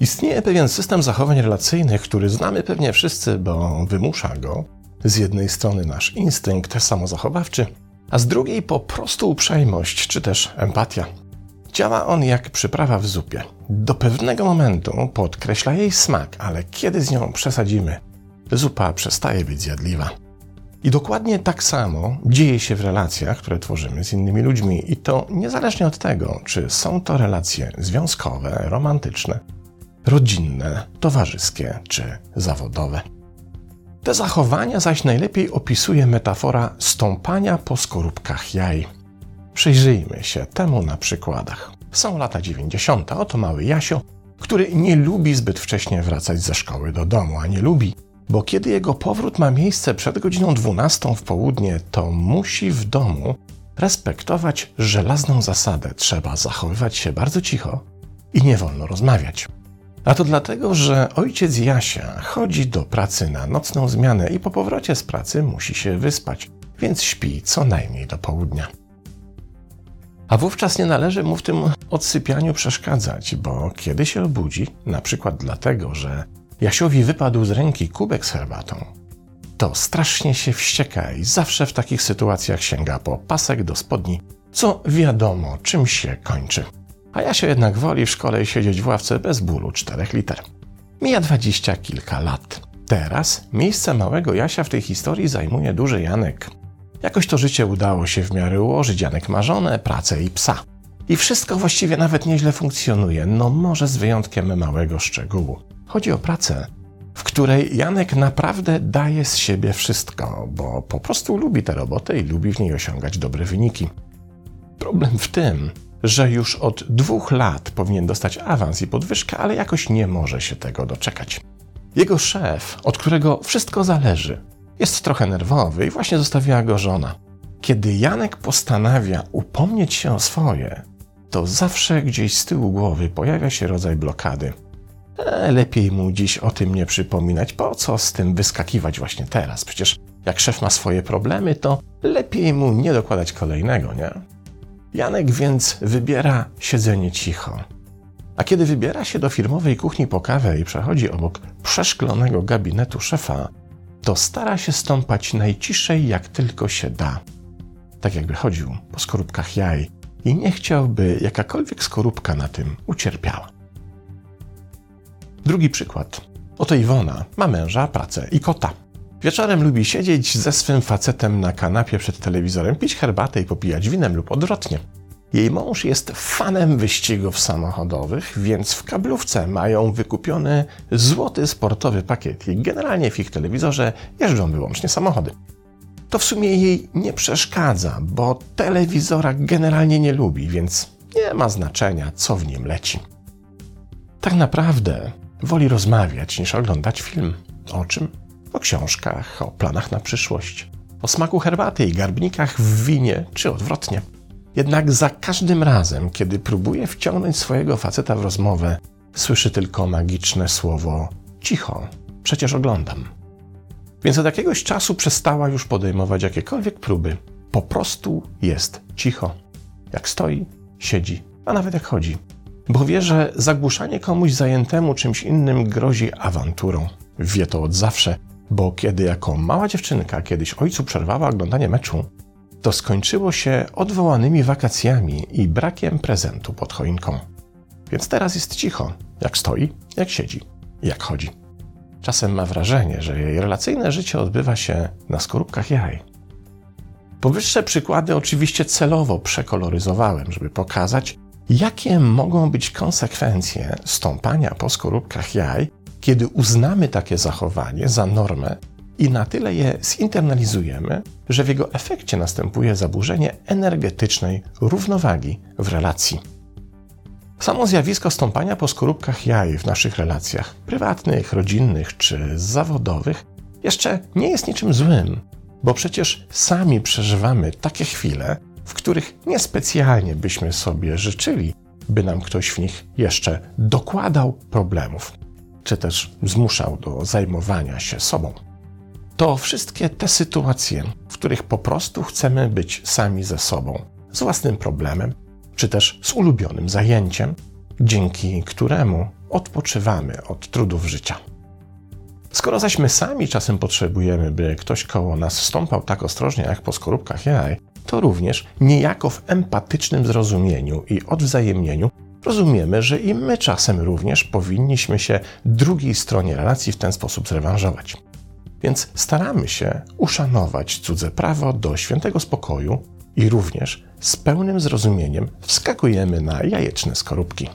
Istnieje pewien system zachowań relacyjnych, który znamy pewnie wszyscy, bo wymusza go z jednej strony nasz instynkt samozachowawczy, a z drugiej po prostu uprzejmość czy też empatia. Działa on jak przyprawa w zupie. Do pewnego momentu podkreśla jej smak, ale kiedy z nią przesadzimy, zupa przestaje być zjadliwa. I dokładnie tak samo dzieje się w relacjach, które tworzymy z innymi ludźmi, i to niezależnie od tego, czy są to relacje związkowe, romantyczne, rodzinne, towarzyskie czy zawodowe. Te zachowania zaś najlepiej opisuje metafora stąpania po skorupkach jaj. Przyjrzyjmy się temu na przykładach. Są lata 90. Oto mały Jasio, który nie lubi zbyt wcześnie wracać ze szkoły do domu, a nie lubi, bo kiedy jego powrót ma miejsce przed godziną 12 w południe, to musi w domu respektować żelazną zasadę: trzeba zachowywać się bardzo cicho i nie wolno rozmawiać. A to dlatego, że ojciec Jasia chodzi do pracy na nocną zmianę i po powrocie z pracy musi się wyspać, więc śpi co najmniej do południa. A wówczas nie należy mu w tym odsypianiu przeszkadzać, bo kiedy się obudzi, na przykład dlatego, że Jasiowi wypadł z ręki kubek z herbatą, to strasznie się wścieka i zawsze w takich sytuacjach sięga po pasek do spodni, co wiadomo czym się kończy. A Jasio jednak woli w szkole siedzieć w ławce bez bólu czterech liter. Mija dwadzieścia kilka lat. Teraz miejsce małego Jasia w tej historii zajmuje duży Janek. Jakoś to życie udało się w miarę ułożyć. Janek ma żonę, pracę i psa. I wszystko właściwie nawet nieźle funkcjonuje, no może z wyjątkiem małego szczegółu. Chodzi o pracę, w której Janek naprawdę daje z siebie wszystko, bo po prostu lubi tę robotę i lubi w niej osiągać dobre wyniki. Problem w tym, że już od dwóch lat powinien dostać awans i podwyżkę, ale jakoś nie może się tego doczekać. Jego szef, od którego wszystko zależy, jest trochę nerwowy i właśnie zostawiła go żona. Kiedy Janek postanawia upomnieć się o swoje, to zawsze gdzieś z tyłu głowy pojawia się rodzaj blokady. E, lepiej mu dziś o tym nie przypominać, po co z tym wyskakiwać właśnie teraz? Przecież jak szef ma swoje problemy, to lepiej mu nie dokładać kolejnego, nie? Janek więc wybiera siedzenie cicho. A kiedy wybiera się do firmowej kuchni po kawę i przechodzi obok przeszklonego gabinetu szefa, to stara się stąpać najciszej jak tylko się da. Tak jakby chodził po skorupkach jaj i nie chciałby jakakolwiek skorupka na tym ucierpiała. Drugi przykład. Oto Iwona ma męża, pracę i kota. Wieczorem lubi siedzieć ze swym facetem na kanapie przed telewizorem, pić herbatę i popijać winem lub odwrotnie. Jej mąż jest fanem wyścigów samochodowych, więc w kablówce mają wykupiony złoty sportowy pakiet i generalnie w ich telewizorze jeżdżą wyłącznie samochody. To w sumie jej nie przeszkadza, bo telewizora generalnie nie lubi, więc nie ma znaczenia, co w nim leci. Tak naprawdę woli rozmawiać niż oglądać film. O czym? o książkach, o planach na przyszłość, o smaku herbaty i garbnikach w winie, czy odwrotnie. Jednak za każdym razem, kiedy próbuje wciągnąć swojego faceta w rozmowę, słyszy tylko magiczne słowo cicho, przecież oglądam. Więc od jakiegoś czasu przestała już podejmować jakiekolwiek próby. Po prostu jest cicho. Jak stoi, siedzi, a nawet jak chodzi. Bo wie, że zagłuszanie komuś zajętemu czymś innym grozi awanturą. Wie to od zawsze bo kiedy jako mała dziewczynka kiedyś ojcu przerwała oglądanie meczu, to skończyło się odwołanymi wakacjami i brakiem prezentu pod choinką. Więc teraz jest cicho, jak stoi, jak siedzi, jak chodzi. Czasem ma wrażenie, że jej relacyjne życie odbywa się na skorupkach jaj. Powyższe przykłady oczywiście celowo przekoloryzowałem, żeby pokazać, jakie mogą być konsekwencje stąpania po skorupkach jaj kiedy uznamy takie zachowanie za normę i na tyle je zinternalizujemy, że w jego efekcie następuje zaburzenie energetycznej równowagi w relacji. Samo zjawisko stąpania po skorupkach jaj w naszych relacjach prywatnych, rodzinnych czy zawodowych jeszcze nie jest niczym złym, bo przecież sami przeżywamy takie chwile, w których niespecjalnie byśmy sobie życzyli, by nam ktoś w nich jeszcze dokładał problemów czy też zmuszał do zajmowania się sobą. to wszystkie te sytuacje, w których po prostu chcemy być sami ze sobą, z własnym problemem, czy też z ulubionym zajęciem, dzięki któremu odpoczywamy od trudów życia. Skoro zaś my sami czasem potrzebujemy, by ktoś koło nas stąpał tak ostrożnie jak po skorupkach jaj, to również niejako w empatycznym zrozumieniu i odwzajemnieniu rozumiemy, że i my czasem również powinniśmy się drugiej stronie relacji w ten sposób zrewanżować. Więc staramy się uszanować cudze prawo do świętego spokoju i również z pełnym zrozumieniem wskakujemy na jajeczne skorupki.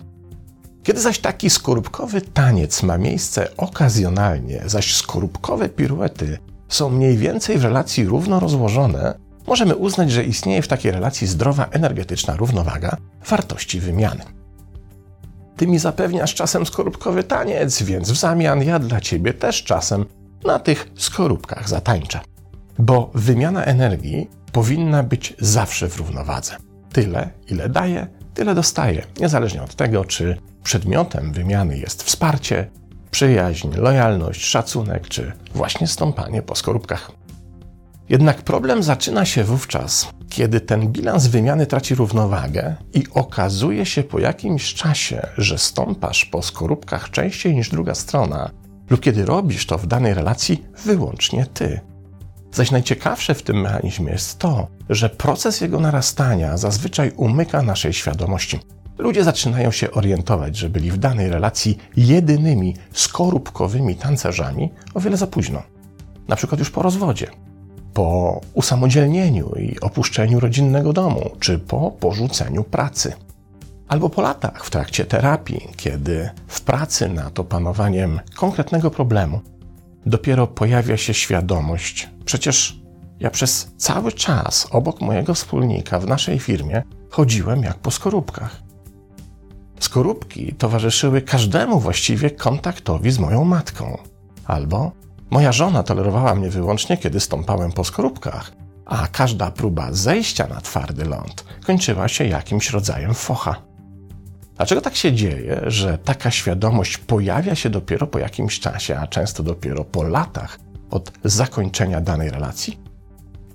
Kiedy zaś taki skorupkowy taniec ma miejsce okazjonalnie, zaś skorupkowe piruety są mniej więcej w relacji równo rozłożone, możemy uznać, że istnieje w takiej relacji zdrowa energetyczna równowaga wartości wymiany. Ty mi zapewniasz czasem skorupkowy taniec, więc w zamian ja dla ciebie też czasem na tych skorupkach zatańczę. Bo wymiana energii powinna być zawsze w równowadze. Tyle, ile daje, tyle dostaje, niezależnie od tego, czy przedmiotem wymiany jest wsparcie, przyjaźń, lojalność, szacunek, czy właśnie stąpanie po skorupkach. Jednak problem zaczyna się wówczas, kiedy ten bilans wymiany traci równowagę i okazuje się po jakimś czasie, że stąpasz po skorupkach częściej niż druga strona, lub kiedy robisz to w danej relacji wyłącznie ty. Zaś najciekawsze w tym mechanizmie jest to, że proces jego narastania zazwyczaj umyka naszej świadomości. Ludzie zaczynają się orientować, że byli w danej relacji jedynymi skorupkowymi tancerzami o wiele za późno. Na przykład już po rozwodzie, po usamodzielnieniu i opuszczeniu rodzinnego domu, czy po porzuceniu pracy. Albo po latach w trakcie terapii, kiedy w pracy nad opanowaniem konkretnego problemu dopiero pojawia się świadomość, przecież ja przez cały czas obok mojego wspólnika w naszej firmie chodziłem jak po skorupkach. Skorupki towarzyszyły każdemu właściwie kontaktowi z moją matką. Albo moja żona tolerowała mnie wyłącznie, kiedy stąpałem po skorupkach, a każda próba zejścia na twardy ląd kończyła się jakimś rodzajem focha. Dlaczego tak się dzieje, że taka świadomość pojawia się dopiero po jakimś czasie, a często dopiero po latach od zakończenia danej relacji?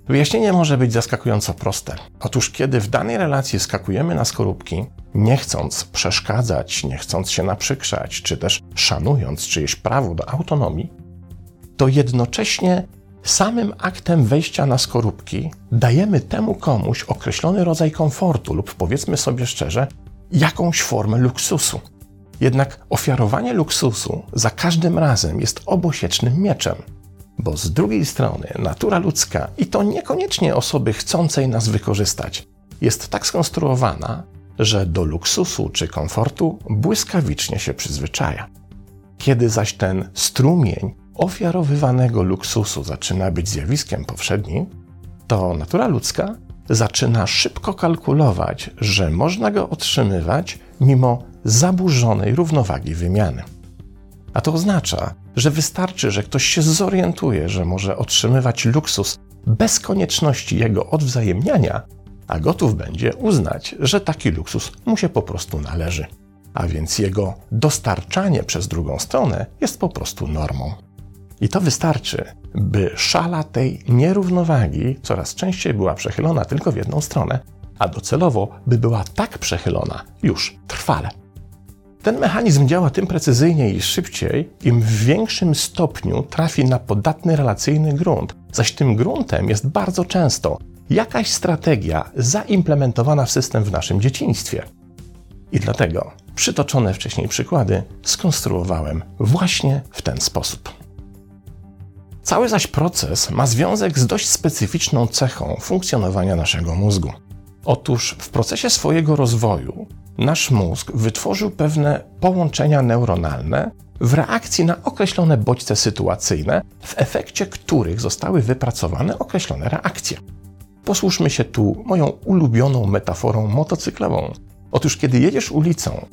Wyjaśnienie może być zaskakująco proste. Otóż, kiedy w danej relacji skakujemy na skorupki, nie chcąc przeszkadzać, nie chcąc się naprzykrzać, czy też szanując czyjeś prawo do autonomii, to jednocześnie samym aktem wejścia na skorupki dajemy temu komuś określony rodzaj komfortu lub powiedzmy sobie szczerze, jakąś formę luksusu. Jednak ofiarowanie luksusu za każdym razem jest obosiecznym mieczem, bo z drugiej strony natura ludzka, i to niekoniecznie osoby chcącej nas wykorzystać, jest tak skonstruowana, że do luksusu czy komfortu błyskawicznie się przyzwyczaja. Kiedy zaś ten strumień ofiarowywanego luksusu zaczyna być zjawiskiem powszednim, to natura ludzka zaczyna szybko kalkulować, że można go otrzymywać mimo zaburzonej równowagi wymiany. A to oznacza, że wystarczy, że ktoś się zorientuje, że może otrzymywać luksus bez konieczności jego odwzajemniania, a gotów będzie uznać, że taki luksus mu się po prostu należy. A więc jego dostarczanie przez drugą stronę jest po prostu normą. I to wystarczy, by szala tej nierównowagi coraz częściej była przechylona tylko w jedną stronę, a docelowo by była tak przechylona już trwale. Ten mechanizm działa tym precyzyjniej i szybciej, im w większym stopniu trafi na podatny relacyjny grunt, zaś tym gruntem jest bardzo często jakaś strategia zaimplementowana w system w naszym dzieciństwie. I dlatego przytoczone wcześniej przykłady skonstruowałem właśnie w ten sposób. Cały zaś proces ma związek z dość specyficzną cechą funkcjonowania naszego mózgu. Otóż w procesie swojego rozwoju nasz mózg wytworzył pewne połączenia neuronalne w reakcji na określone bodźce sytuacyjne, w efekcie których zostały wypracowane określone reakcje. Posłuszmy się tu moją ulubioną metaforą motocyklową. Otóż, kiedy jedziesz ulicą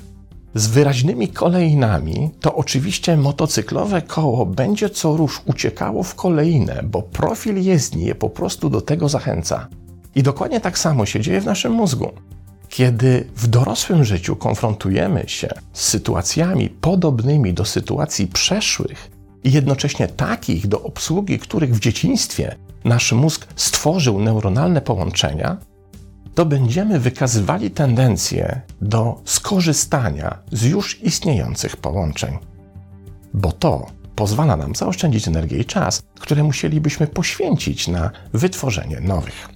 z wyraźnymi kolejnami, to oczywiście motocyklowe koło będzie co rusz uciekało w kolejne, bo profil jezdni je po prostu do tego zachęca. I dokładnie tak samo się dzieje w naszym mózgu. Kiedy w dorosłym życiu konfrontujemy się z sytuacjami podobnymi do sytuacji przeszłych, i jednocześnie takich, do obsługi których w dzieciństwie nasz mózg stworzył neuronalne połączenia, to będziemy wykazywali tendencję do skorzystania z już istniejących połączeń. Bo to pozwala nam zaoszczędzić energię i czas, które musielibyśmy poświęcić na wytworzenie nowych.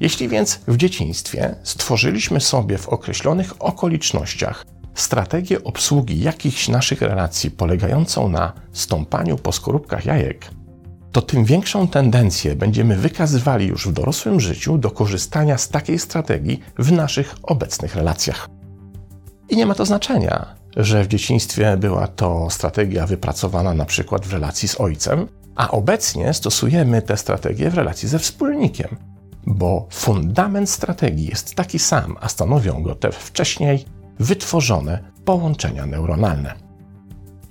Jeśli więc w dzieciństwie stworzyliśmy sobie w określonych okolicznościach strategię obsługi jakichś naszych relacji polegającą na stąpaniu po skorupkach jajek, to tym większą tendencję będziemy wykazywali już w dorosłym życiu do korzystania z takiej strategii w naszych obecnych relacjach. I nie ma to znaczenia, że w dzieciństwie była to strategia wypracowana na przykład w relacji z ojcem, a obecnie stosujemy tę strategię w relacji ze wspólnikiem, bo fundament strategii jest taki sam, a stanowią go te wcześniej wytworzone połączenia neuronalne.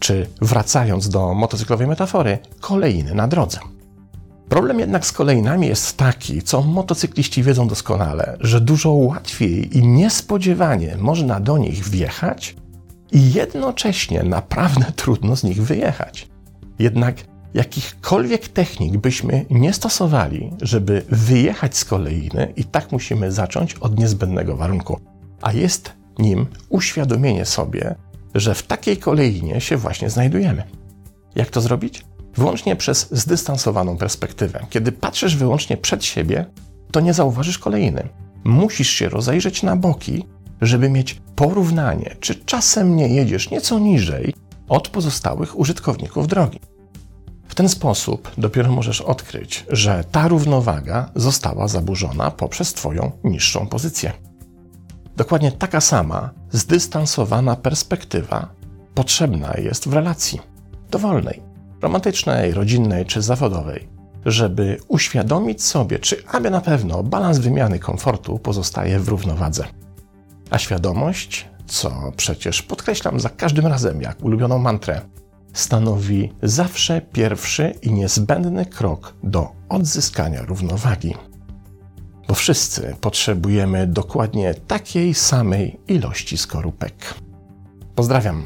Czy wracając do motocyklowej metafory, kolejny na drodze. Problem jednak z kolejnami jest taki, co motocykliści wiedzą doskonale, że dużo łatwiej i niespodziewanie można do nich wjechać i jednocześnie naprawdę trudno z nich wyjechać. Jednak jakichkolwiek technik byśmy nie stosowali, żeby wyjechać z kolejny, i tak musimy zacząć od niezbędnego warunku, a jest nim uświadomienie sobie, że w takiej kolejnie się właśnie znajdujemy. Jak to zrobić? Wyłącznie przez zdystansowaną perspektywę. Kiedy patrzysz wyłącznie przed siebie, to nie zauważysz kolejny. Musisz się rozejrzeć na boki, żeby mieć porównanie, czy czasem nie jedziesz nieco niżej od pozostałych użytkowników drogi. W ten sposób dopiero możesz odkryć, że ta równowaga została zaburzona poprzez Twoją niższą pozycję. Dokładnie taka sama, zdystansowana perspektywa potrzebna jest w relacji dowolnej, romantycznej, rodzinnej czy zawodowej, żeby uświadomić sobie, czy aby na pewno balans wymiany komfortu pozostaje w równowadze. A świadomość, co przecież podkreślam za każdym razem jak ulubioną mantrę, stanowi zawsze pierwszy i niezbędny krok do odzyskania równowagi bo wszyscy potrzebujemy dokładnie takiej samej ilości skorupek. Pozdrawiam.